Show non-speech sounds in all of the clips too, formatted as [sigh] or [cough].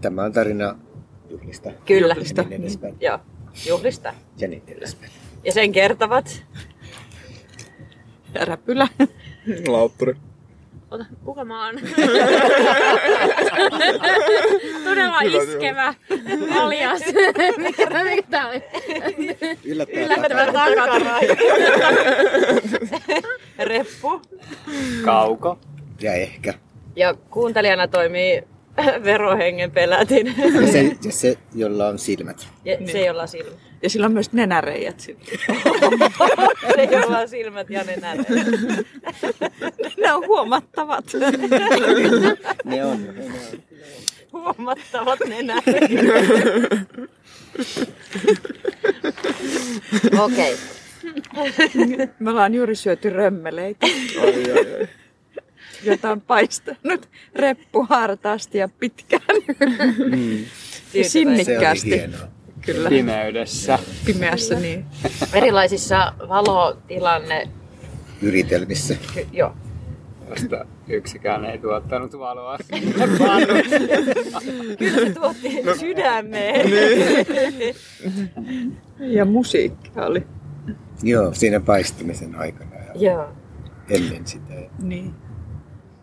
Tämä on tarina juhlista. Kyllä. Ja niin edespäin. Joo, juhlista. Ja niin edespäin. Ja sen kertovat. Räpylä. Lautturi. Ota, kuka mä oon? Todella iskevä, alias. Mikä, mikä tää oli? Yllättävän Yllättävän takara. Reppu. Kauko. Ja ehkä. Ja kuuntelijana toimii [laughs] verohengen pelätin. Ja se, ja se, jolla on silmät. Ja se, jolla on silmät. Ja sillä on myös nenäreijät sitten. Se, jolla on silmät ja nenä. [laughs] Ne on huomattavat. [laughs] Ne on. Ne on. Huomattavat nenä. Okei. Okay. Me ollaan juuri syöty römmeleitä, Ai, ai, ai. Jota on paistanut reppu hartaasti ja pitkään. Ja Se sinnikkäästi. Kyllä, Pimeydessä. pimeässä niin. Erilaisissa valotilanne... Yritelmissä. Ky- joo. Josta yksikään ei tuottanut valoa. [laughs] Kyllä se tuotti sydämeen. [laughs] Ja musiikki oli. Joo, siinä paistumisen aikana ja Joo. ennen sitä. Niin.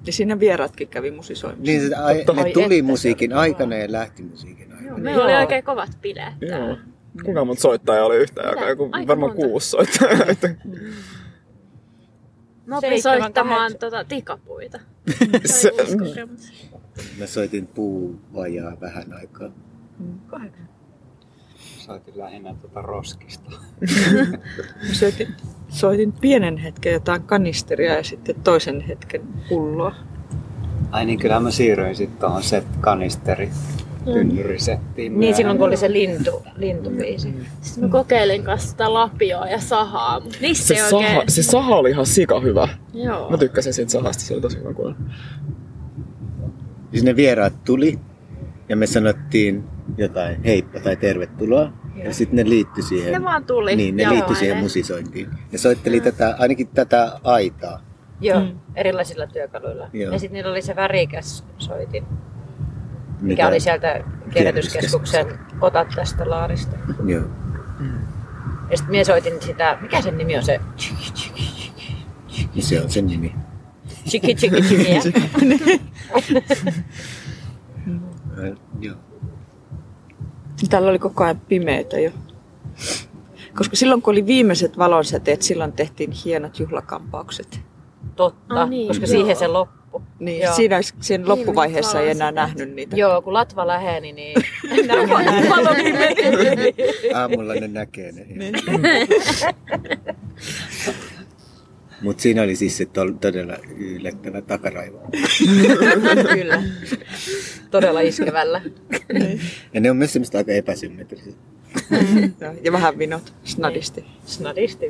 Ja siinä vieraatkin kävi musisoimassa. Niin se, ai, ne tuli että, musiikin aikana ja lähti musiikin aikana. Meillä oli oikein kovat bileet. Joo. Kuinka monta soittajaa oli yhtä aikaa? Joku, Aika varmaan monta. kuusi soittajaa. Mä opin soittamaan kahdeksan. tota, tikapuita. [laughs] Se. Mä soitin puuvajaa vähän aikaa. Soitin lähinnä tuota roskista. [laughs] Soitin, soitin pienen hetken jotain kanisteria ja sitten toisen hetken pulloa. Ai niin, kyllä mä siirryin sitten tuohon set kanisteri tynnyrisettiin. Niin silloin kun oli se lintu, lintubiisi. Sitten mä kokeilin kanssa sitä lapioa ja sahaa, mutta niissä se, ei saha, oikein... se saha oli ihan sika hyvä. Joo. Mä tykkäsin siitä sahasta, se oli tosi hyvä kuulla. Siis ne vieraat tuli ja me sanottiin jotain heippa tai tervetuloa. Ja sitten ne liittyi siihen. Ne vaan tuli. Niin, ne Joo, liittyi siihen musisointiin. Ne soitteli tätä, ainakin tätä aitaa. Joo, mm. erilaisilla työkaluilla. Joo. Ja sitten niillä oli se värikäs soitin, mikä Mitä- oli sieltä kierrätyskeskuksen Ota tästä laarista. Joo. Ja sitten minä soitin sitä, mikä sen nimi on se? Niin se on sen nimi. Chiki chiki chiki. [laughs] [laughs] Äh, Joo. Täällä oli koko ajan pimeitä jo. Koska silloin kun oli viimeiset valonsäteet, silloin tehtiin hienot juhlakampaukset. Totta, Ah, niin, koska joo. siihen se loppu. Niin, Joo. siinä sen loppuvaiheessa ei enää nähnyt niitä. Joo, kun latva läheni, niin [laughs] näin Aamulla ne näkee ne. [laughs] Mutta siinä oli siis se todella yllättävä takaraivo. [laughs] Kyllä. Todella iskevällä. Ja ne on myös semmoista aika epäsymmetrisiä. Joo, Ja vähän vinot, snadisti. Snadisti.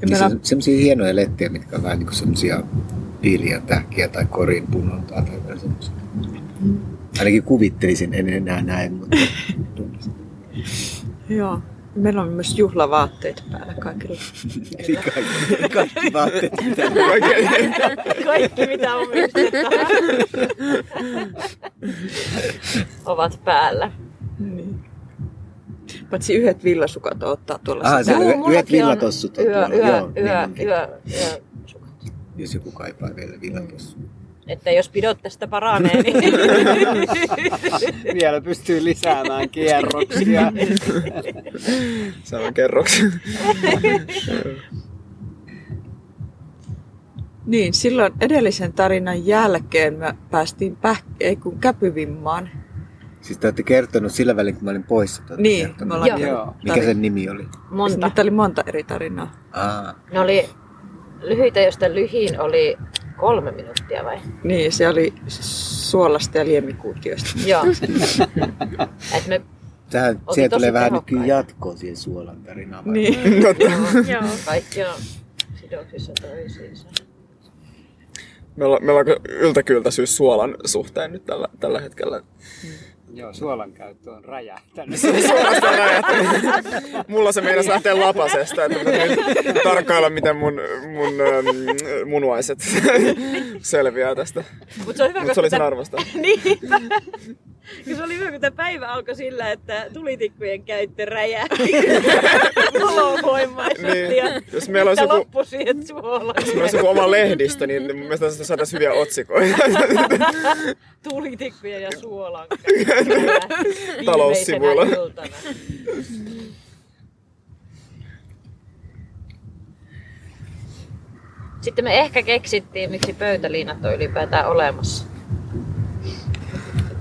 Ja Niin se on semmoisia hienoja lettejä, mitkä on vähän niin kuin semmoisia piiliä tähkiä tai korin punontaa tai jotain semmoisia. Ainakin kuvittelisin, en enää näe, mutta. Joo. Meillä on myös juhlavaatteet päällä kaikilla. Eli kaikki, kaikki vaatteet, mitä [laughs] Kaikki mitä omistetaan ovat päällä. Niin. Paitsi yhdet villasukat ottaa tuolla. Ah, se on yhdet on villatossut on Yö, tuolla. yö, Joo, yö, niin onkin. yö, yö. Jos joku kaipaa vielä villatossu. Että jos pidot tästä paranee, niin [laughs] Vielä pystyy lisäämään kierroksia. [laughs] Se on kerroksen. Niin, silloin edellisen tarinan jälkeen me päästiin päh- ei kun käpyvimmaan. Siis te olette kertonut sillä välin, kun mä olin poissa. Niin, kertonut. me ollaan Joo. Mikä sen nimi oli? monta. Niitä oli monta eri tarinaa. Aa, Ne oli lyhyitä, joista lyhin oli kolme minuuttia vai? Niin, se oli suolasta ja liemikuutioista. Joo. [laughs] Et me Tähän, siihen tulee vähän nykyään jatkoa siihen suolan tarinaan. Niin. [laughs] Joo. kaikki on sidoksissa toisiinsa. Meillä, on- meillä on yltäkyltäisyys suolan suhteen nyt tällä, tällä hetkellä. Joo, suolan käyttö on räjähtänyt. Suorastaan räjähtänyt. Mulla se meinas lähtee lapasesta, että nyt tarkkailla, miten mun, mun ähm, munuaiset [laughs] selviää tästä. Mutta se on hyvä, Mutta se oli sen arvosta. [laughs] Niinpä. [laughs] Ja se oli hyvä, kun tämä päivä alkoi sillä, että tulitikkujen käyttö räjähti [laughs] valovoimaisesti. Niin. Ja Jos meillä olisi joku, loppui siihen suolaan. jos meillä olisi joku oma lehdistö, niin mun mielestä tästä saataisiin hyviä otsikoita. [laughs] Tulitikkuja ja suolan Taloussivuilla. Sitten me ehkä keksittiin, miksi pöytäliinat on ylipäätään olemassa.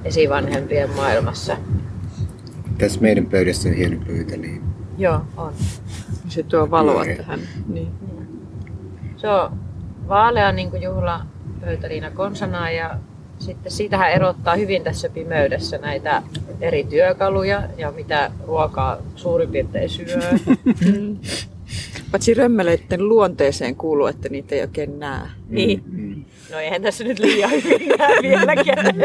Esivanhempien maailmassa. Tässä meidän pöydässä on hieno pöytä, niin Joo, on. Se tuo valoa Joo, tähän. Niin. Se on vaalea niin kuin juhla pöytäliina konsana ja sitten siitähän erottaa hyvin tässä pimeydessä näitä eri työkaluja ja mitä ruokaa suurin piirtein syö. [laughs] Paitsi römmeleiden luonteeseen kuuluu, että niitä ei oikein näe. niin. No eihän tässä nyt liian hyvin näe vieläkään.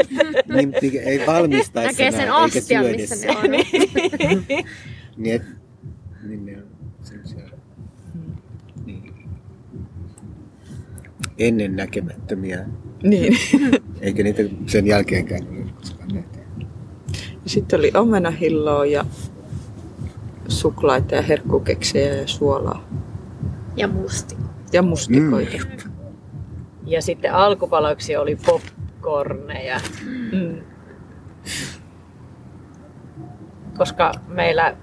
niin mikä ei valmistaessa Näkee sen astian, missä ne on. Niin, et, niin ne on semmoisia niin, ennen näkemättömiä, Niin. eikä niitä sen jälkeenkään ole koskaan nähty. Ja Sitten oli omenahilloa ja suklaita ja herkkukeksejä ja suolaa. Ja musti. Ja mustikoita. Ja sitten alkupaloiksi oli popcorneja, Mm. koska meillä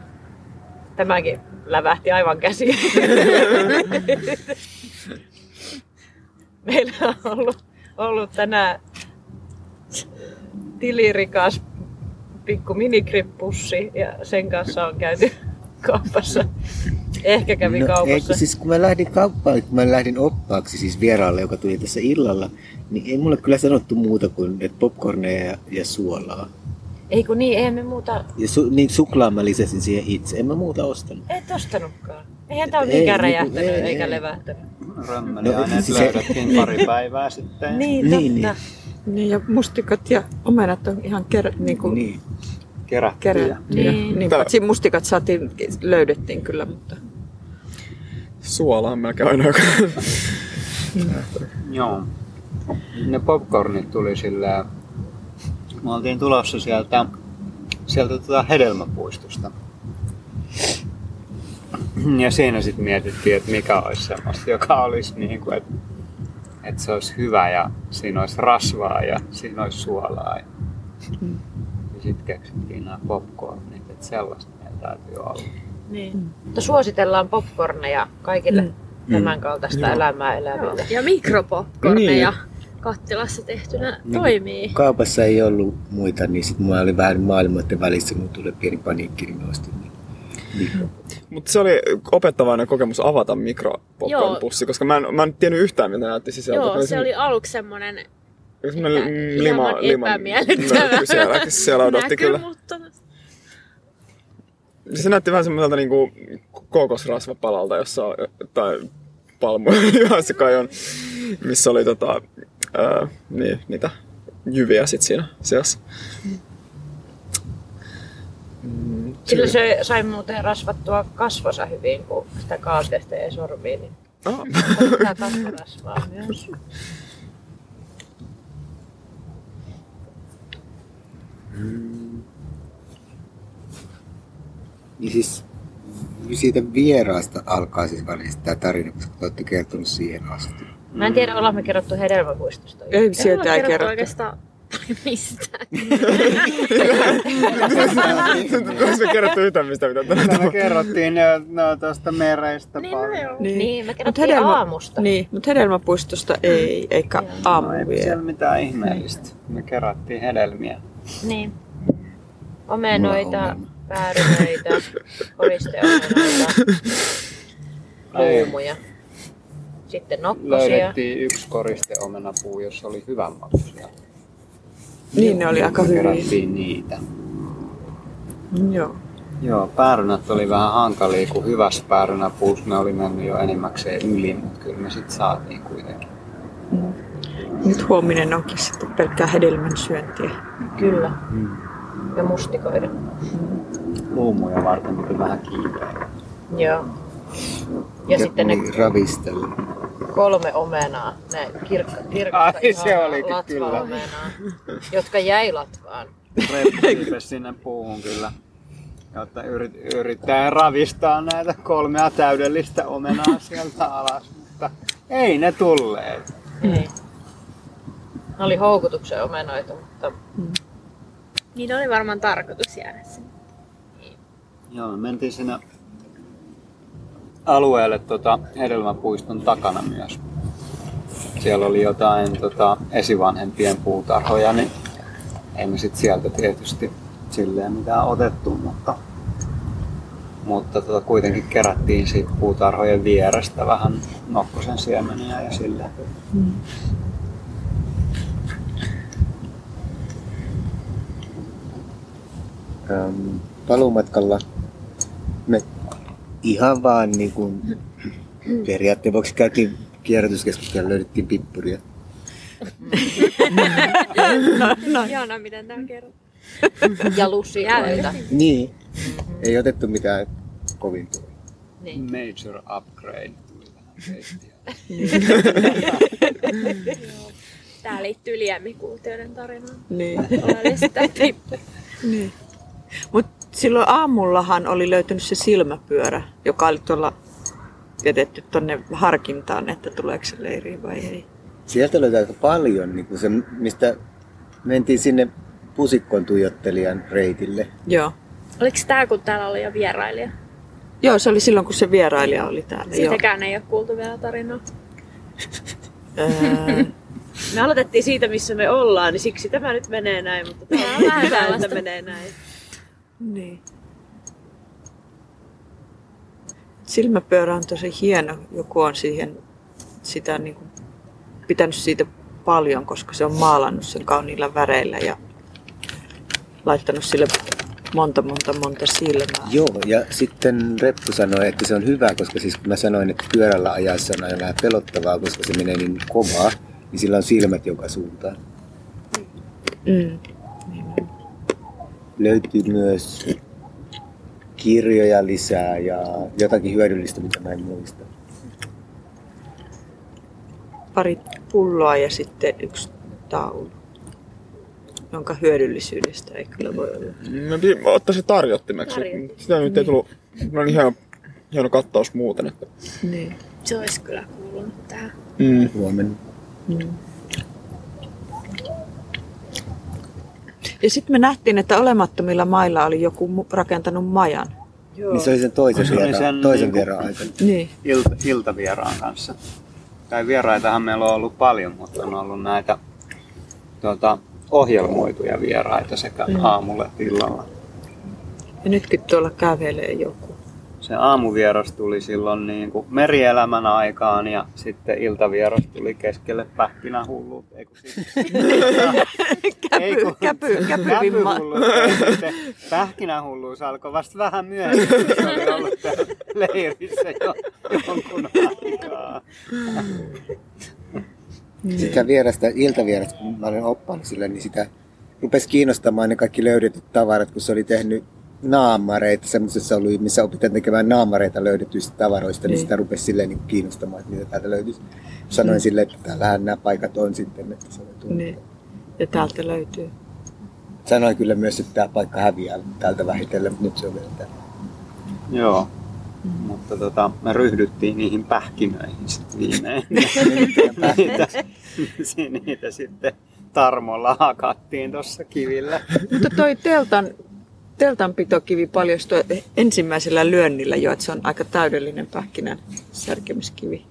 tämäkin lävähti aivan käsiin. Meillä on ollut, ollut tänään tilirikas pikku minikrippussi ja sen kanssa on käyty kaupassa. Ehkä kävi No, kaupassa. eikö siis kun mä lähdin kauppaan, kun mä lähdin oppaaksi siis vieraalle, joka tuli tässä illalla, niin ei mulle kyllä sanottu muuta kuin että popcorneja ja, ja suolaa. Ei kun niin, eihän me muuta, Ja su, niin suklaa mä lisäsin siihen itse, en mä muuta ostanut. et ostanutkaan. Eihän tää ole Ei, mikään niinku, räjähtänyt ei, eikä ei. levähtänyt. Römmeliaineet siis se- löydettiin pari päivää sitten. Niin, Niin, totta. Niin, ja mustikat ja omenat on ihan ker, niin kuin Niin. Kerättyjä. kerättyjä. Niin. Niin, Tää- paitsi mustikat saatiin, löydettiin kyllä, mutta Suola on melkein ainoa, joka... [laughs] Joo. Ne popcornit tuli sillä... Me oltiin tulossa sieltä, sieltä tuota hedelmäpuistosta. Ja siinä sitten mietittiin, että mikä olisi semmoista, joka olisi niin kuin, että, että se olisi hyvä ja siinä olisi rasvaa ja siinä olisi suolaa. Ja, ja sitten keksittiin nämä popcornit, että sellaista meillä täytyy olla. Niin. Mutta suositellaan popcorneja kaikille mm. tämän kaltaista Joo. elämää eläville. Ja mikropopcorneja Niin. kattilassa tehtynä Niin. toimii. Kaupassa ei ollut muita, niin sitten mulla oli vähän maailmoiden välissä, kun tuli pieni paniikki, niin ostin niin. mikro. Mutta se oli opettavainen kokemus avata mikropopcorn-pussi, koska mä en, mä en tiennyt yhtään, miltä näytti sisältä. Joo, se oli aluksi semmoinen Epä- lima, lima epämiellyttävä mörkky siellä, siellä odotti kyllä. Mutta Se näytti vähän semmoiselta niinku kokosrasvapalalta, jossa on, tai palmu, se kai on, missä oli tota, ää, niin, niitä jyviä sit siinä seassa. Mm, Sillä se sai muuten rasvattua kasvonsa hyvin, kun sitä kaateesta ei sormiin. Niin Ah. Tämä kasvorasvaa myös. [laughs] Niin siis siitä vieraasta alkaa siis varsinaisesti tämä tarina, koska te olette kertonut siihen asti. Mä en tiedä, ollaanko me kerrottu hedelmäpuistosta. ei ei sieltä ei kerrottu kerrottu. oikeastaan mistään. Onko me kerrottu yhtään mistä mitä tänään Me kerrottiin ne, no, tuosta mereistä Niin, paljon. joo. Niin, me Mut kerrottiin aamusta. Niin, mutta hedelmäpuistosta ei, eikä aamu No, ei vielä. siellä mitään ihmeellistä. Me kerättiin hedelmiä. Niin. Omenoita, Mulla päärynöitä, luumuja. Sitten nokkosia. Löydettiin yksi koristeomenapuu, jossa oli hyvän makuisia. Niin, ne oli aika hyviä. kerättiin niitä. Mm, Joo. Joo, päärynät oli vähän hankalia, kun hyvässä päärynäpuussa ne oli mennyt jo enimmäkseen yli, mutta kyllä me sitten saatiin kuitenkin. Nyt huominen onkin sitten pelkkää hedelmän syöntiä. Kyllä. ja mustikoiden. Luumuja varten piti vähän kiipeä. Joo. Ja, sitten ne niin, ravistella. kolme omenaa, ne kirkka, kirkasta Ai, se olikin kyllä. latvaomenaa, jotka jäi latvaan. Reppu kiipesi sinne puuhun kyllä. Jotta yrit, yrittää ravistaa näitä kolmea täydellistä omenaa sieltä alas, mutta ei ne tulleet. Ei. Ne oli houkutuksen omenoita, mutta Niin oli varmaan tarkoitus jäädä sinne. Joo, me mentiin sinne alueelle tota, hedelmäpuiston takana myös. Siellä oli jotain tota, esivanhempien puutarhoja, niin ei me sit sieltä tietysti silleen mitään otettu, mutta, mutta tota, kuitenkin kerättiin siitä puutarhojen vierestä vähän nokkosen siemeniä ja sille. ähm, paluumatkalla me ihan vaan niin kuin, periaatteen vuoksi käytiin kierrätyskeskuksella löydettiin pippuria. Ihanaa, miten tää kerrot. ja lusikoita. Niin. Ei otettu mitään kovin paljon. Niin. Major upgrade tuli tähän liittyy liemmikuutioiden tarinaan. Niin. Oleellista niin. Mut silloin aamullahan oli löytynyt se silmäpyörä, joka oli tuolla jätetty tonne harkintaan, että tuleeko se leiriin vai ei. Sieltä löytyi aika paljon, niin kuin se, mistä mentiin sinne pusikon tuijottelijan reitille. Joo. Oliko tää, kun täällä oli jo vierailija? Joo, se oli silloin, kun se vierailija oli täällä. Joo. Sitäkään ei ole kuultu vielä tarinaa. [laughs] Öö, Me aloitettiin siitä, missä me ollaan, niin siksi tämä nyt menee näin, mutta tämä on vähän hyvä, että menee näin. Niin. Silmäpyörä on tosi hieno. Joku on siihen sitä niin kuin, pitänyt siitä paljon, koska se on maalannut sen kauniilla väreillä ja laittanut sille monta, monta, monta silmää. Joo, ja sitten Reppu sanoi, että se on hyvä, koska siis kun mä sanoin, että pyörällä ajassa on aina vähän pelottavaa, koska se menee niin kovaa, niin sillä on silmät joka suuntaan. Mm. Löytyy myös kirjoja lisää ja jotakin hyödyllistä, mitä mä en muista. Pari pulloa ja sitten yksi taulu, jonka hyödyllisyydestä ei kyllä voi olla. Mä ottaisin tarjottimeksi. Tarjottin. Sitä nyt ei tullut. Mä oli hieno, hieno kattaus muuten. Että. Niin. Se olisi kyllä kuulunut tähän. Mm. Huomenna. Ja sitten me nähtiin, että olemattomilla mailla oli joku rakentanut majan. Niin se oli sen toisen, Se vieraan, sen toisen niinku- vieraan aikana. Niin. Ilta, iltavieraan kanssa. Tai vieraitahan meillä on ollut paljon, mutta on ollut näitä tuota, ohjelmoituja vieraita sekä Mm. aamulla että illalla. Ja nytkin tuolla kävelee joku. Se aamuvieras tuli silloin niin kuin merielämän aikaan ja sitten iltavieras tuli keskelle pähkinähullut. Ei kun siis- Ei kun- käpy. Käpyhullut. Ja sitten pähkinähulluus alkoi vasta vähän myöhemmin. Se oli ollut leirissä jo jonkun aikaa. Sitä vierasta, iltavierasta, kun mä olen oppinut sillä, niin sitä rupesi kiinnostamaan ne kaikki löydetyt tavarat, kun se oli tehnyt naamareita, semmoisessa ollut, missä opitaan tekemään naamareita löydetyistä tavaroista, niin, Niin. sitä rupesi silleen niin kiinnostamaan, että mitä täältä löytyisi. Sanoin silleen, että täällähän nämä paikat on sitten, että se oli tullut. Niin. Ja täältä löytyy. Sanoin kyllä myös, että tämä paikka häviää täältä vähitellen, mutta nyt se on vielä täällä. Joo. Mutta tota, me ryhdyttiin niihin pähkinöihin sitten viimein. [laughs] niitä, niitä sitten tarmolla hakattiin tuossa kivillä. Mutta toi teltan, teltanpitokivi paljastui ensimmäisellä lyönnillä jo, että se on aika täydellinen pähkinän särkemiskivi.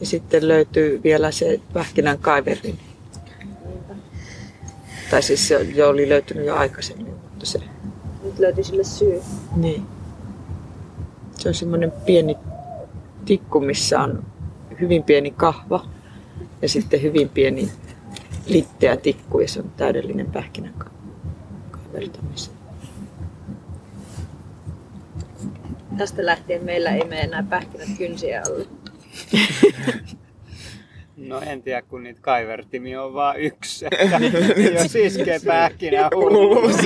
Ja sitten löytyy vielä se pähkinän kaiverin. Tai siis se jo oli löytynyt jo aikaisemmin, mutta se... Nyt löytyi sille syy. Niin. Se on semmoinen pieni tikku, missä on hyvin pieni kahva ja sitten hyvin pieni litteä tikku ja se on täydellinen pähkinän kaivertamiseen. Tästä lähtien meillä ei mene enää pähkinät kynsiä alle. [laughs] No en tiedä, kun niitä kaivertimia on vaan yksi. Että [laughs] jos iskee pähkinä hulluus,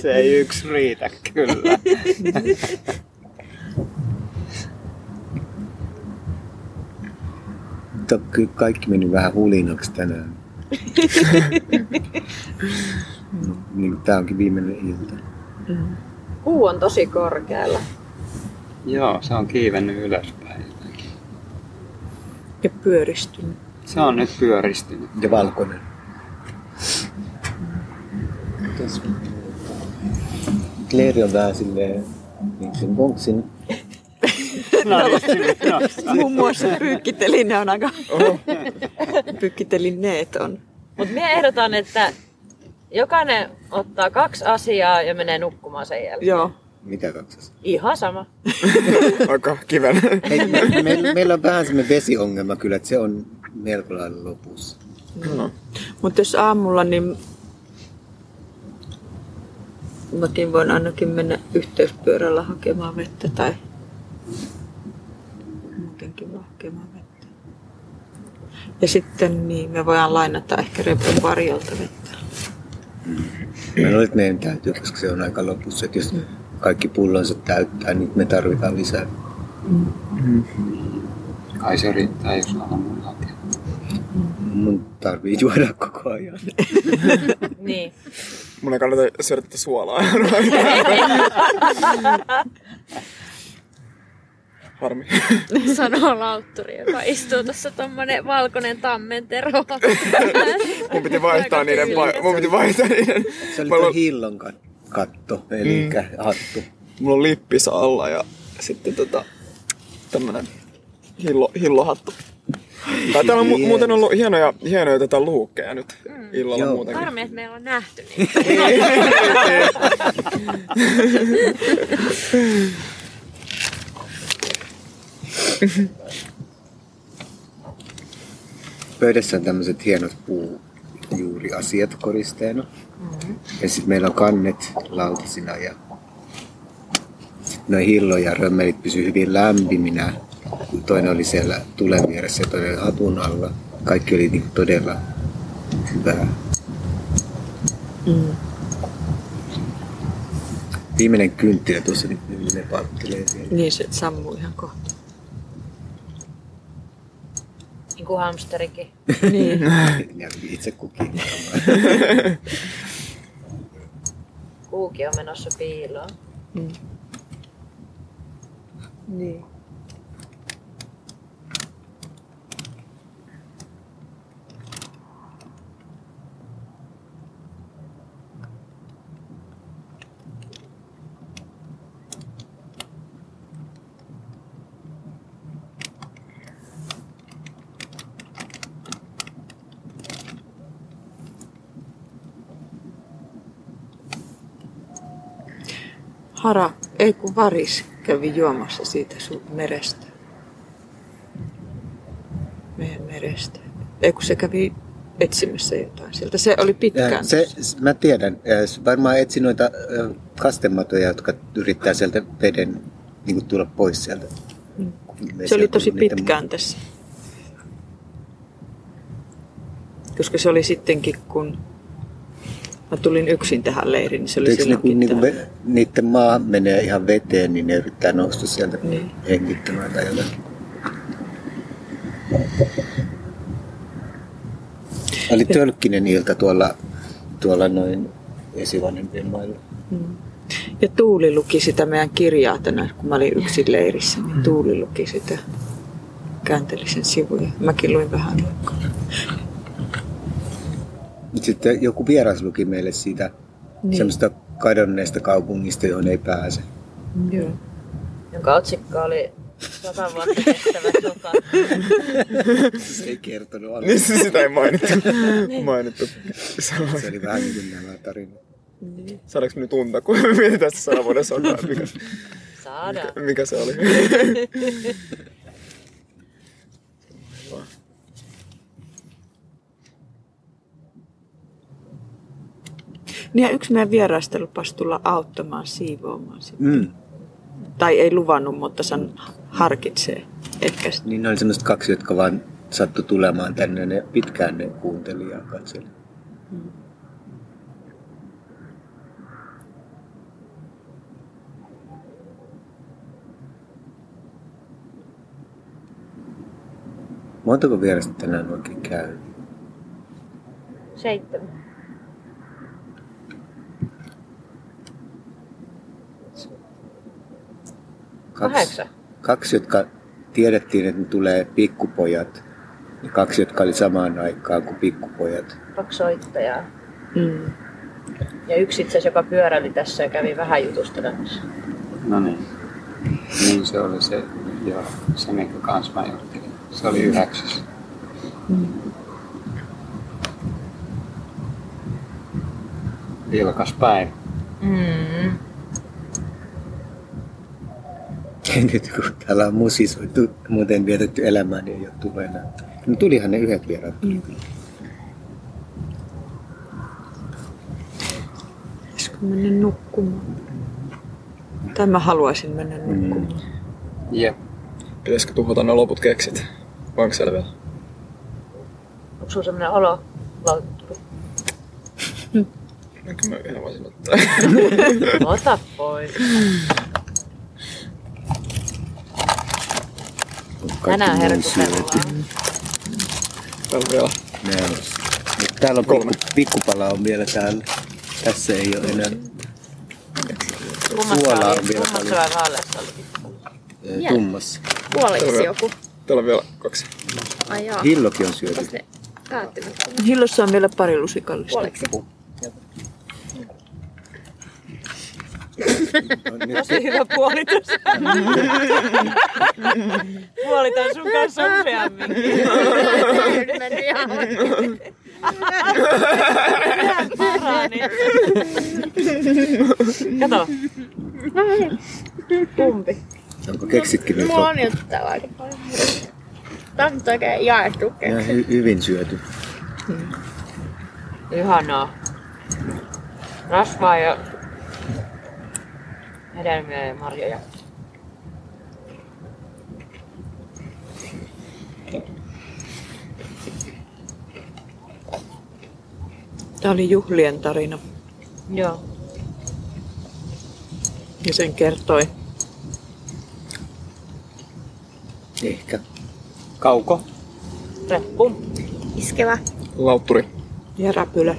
se ei yksi riitä kyllä. Kyllä kaikki meni vähän hulinaksi tänään. [laughs] niin, Tämä onkin viimeinen ilta. Kuu on tosi korkealla. Joo, se on kiivennyt ylöspäin. jotenkin. Ja pyöristynyt. Se on nyt pyöristynyt. Ja valkoinen. Kleeri on vähän silleen, niin sen vonksin. Muun muassa pyykkiteline on aika... Pyykkitelineet on. Mutta minä ehdotan, että jokainen ottaa kaksi asiaa ja menee nukkumaan sen jälkeen. Joo. Mitä kaksas? Ihan sama. [laughs] Aika kiven. Hei, me, me, meillä on vähän semmoinen vesiongelma kyllä, että se on melko lailla lopussa. No. Mutta jos aamulla, niin mäkin voin ainakin mennä yhteyspyörällä hakemaan vettä tai hakemaan vettä. Ja sitten niin me voidaan lainata ehkä repun varjolta vettä. Mä luulen, että meidän täytyy, koska se on aika lopussa. Että jos kaikki pullonsa täyttää, niin me tarvitaan lisää. Kai se riittää, jos hakee. Mun tarvii juoda koko ajan. [laughs] Niin. Mun ei kannata syödä tätä suolaa. [laughs] Harmi. [laughs] Sanoo lautturi, joka istuu tuossa tommonen valkoinen tammentero. [laughs] Mun piti vaihtaa niiden, pa- mun piti vaihtaa niiden. Se oli Mulla tuo on, hillon kat- katto, eli mm. hattu. mulla on lippis alla ja sitten tota, tämmönen hillo, hillohattu. Tai täällä on mu- muuten ollut hienoja, hienoja tätä luukkeja nyt illalla Joo. muutenkin. Harmi, että me ei ole nähty niin. [laughs] [laughs] Pöydässä on tämmöiset hienot puujuuriasiat koristeena. Mm-hmm. Ja sitten meillä on kannet lautasina ja noin hillo ja römmelit pysyy hyvin lämpiminä. Toinen oli siellä tulen vieressä ja toinen oli hatun alla. Kaikki oli niin todella hyvää. Mm. Viimeinen kynttilä tuossa nyt nyt ne pattelee siellä. Niin se sammuu ihan kohta. Niin kuin hamsterikin. Niin. [laughs] Ja itse kukin varmaan. Kuukin on menossa piiloon. Mm. Niin. Hara, ei kun Varis kävi juomassa siitä sun merestä. Meidän merestä. Ei kun se kävi etsimässä jotain sieltä. Se oli pitkään. Se, mä tiedän, varmaan etsi noita kastematoja, jotka yrittää sieltä veden niin kuin tulla pois sieltä. Mm. Se oli tosi pitkään tässä. Koska se oli sittenkin, kun mä tulin yksin tähän leiriin, niin se oli Eikö ne, kun silloinkin niinku täällä. ve, niiden maa menee ihan veteen, niin ne yrittää nousta sieltä Niin. hengittämään tai jotakin. Oli tölkkinen ilta tuolla, tuolla noin esivanhempien mailla. Ja Tuuli luki sitä meidän kirjaa tänään, kun mä olin yksin leirissä, niin Tuuli luki sitä. Käänteli sen sivuja. Mäkin luin vähän aikaa. Mut Sitten joku vieras luki meille siitä Niin. niin. semmoista kadonneesta kaupungista, johon ei pääse. Joo. Jonka otsikko oli sata vuotta kestävä soka. Se ei kertonut alkuun. Niin se- sitä ei mainittu. [laughs] mainittu. Se oli vähän niin kuin nämä tarinat. Saadaanko me nyt tuntea, kun me mietitään sitä sadan vuoden sotaa, [laughs] mikä, Saadaan. mikä se oli? [laughs] Niin ja yksi meidän vieraista lupasi tulla auttamaan siivoamaan sitä. Mm. tai ei luvannut, mutta san harkitsee. Etkä Niin ne oli semmoiset kaksi, jotka vaan sattu tulemaan tänne. Ne pitkään ne kuunteli ja katseli. Montako vierasta tänään oikein käy? Seitsemän. Kahdeksan. Kaksi, jotka tiedettiin, että ne tulee pikkupojat. Ja kaksi, jotka oli samaan aikaan kuin pikkupojat. Kaksi soittajaa. Mm. Ja yksi itse asiassa, joka pyöräili tässä ja kävi vähän jutustelemassa. No niin. Niin se oli se, joo, se minkä kanssa mä juttelin. Se oli yhdeksäs. Vilkas päivä. Mm. Nyt kun täällä on musisoitu, muuten vietetty elämää, niin ei ole tullut enää. No tulihan ne yhdet vieraat. Pitäisikö mennä nukkumaan? Tai mä haluaisin mennä nukkumaan. Jep. Pitäisikö tuhota ne loput keksit? Vai onko siellä vielä? Onko sulla semmoinen olo, Lautturi? Enkä mä ihan voisin ottaa. [laughs] Ota pois. [laughs] Tänään herkutellaan. Täällä on vielä. Näin. Nyt Täällä on Kolme. pikku, pikkupala on vielä täällä. Tässä ei ole enää. Kummassa Suolaa oli, on vielä kummassa paljon. vai vaaleassa oli? eh, tummassa. Puoliksi joku. Täällä on vielä kaksi. Ai joo. Hillokin on syöty. Hillossa on vielä pari lusikallista. Puoliksi. Nyt Tosi hyvä puolitus. Puolitan sun kanssa useammin. Nyt mennyt ihan Parani. Kato. kumpi. onko keksitkin nyt Mulla on juttavaa aika paljon. Tää on nyt oikein jaettu Ja keksi. hy- hyvin syöty. Ihanaa. Rasvaa ja hedelmiä ja marjoja. Tämä oli juhlien tarina Joo. ja sen kertoi Ehkä. Kauko. Reppu. Iskevä. Lautturi. ja räpylä.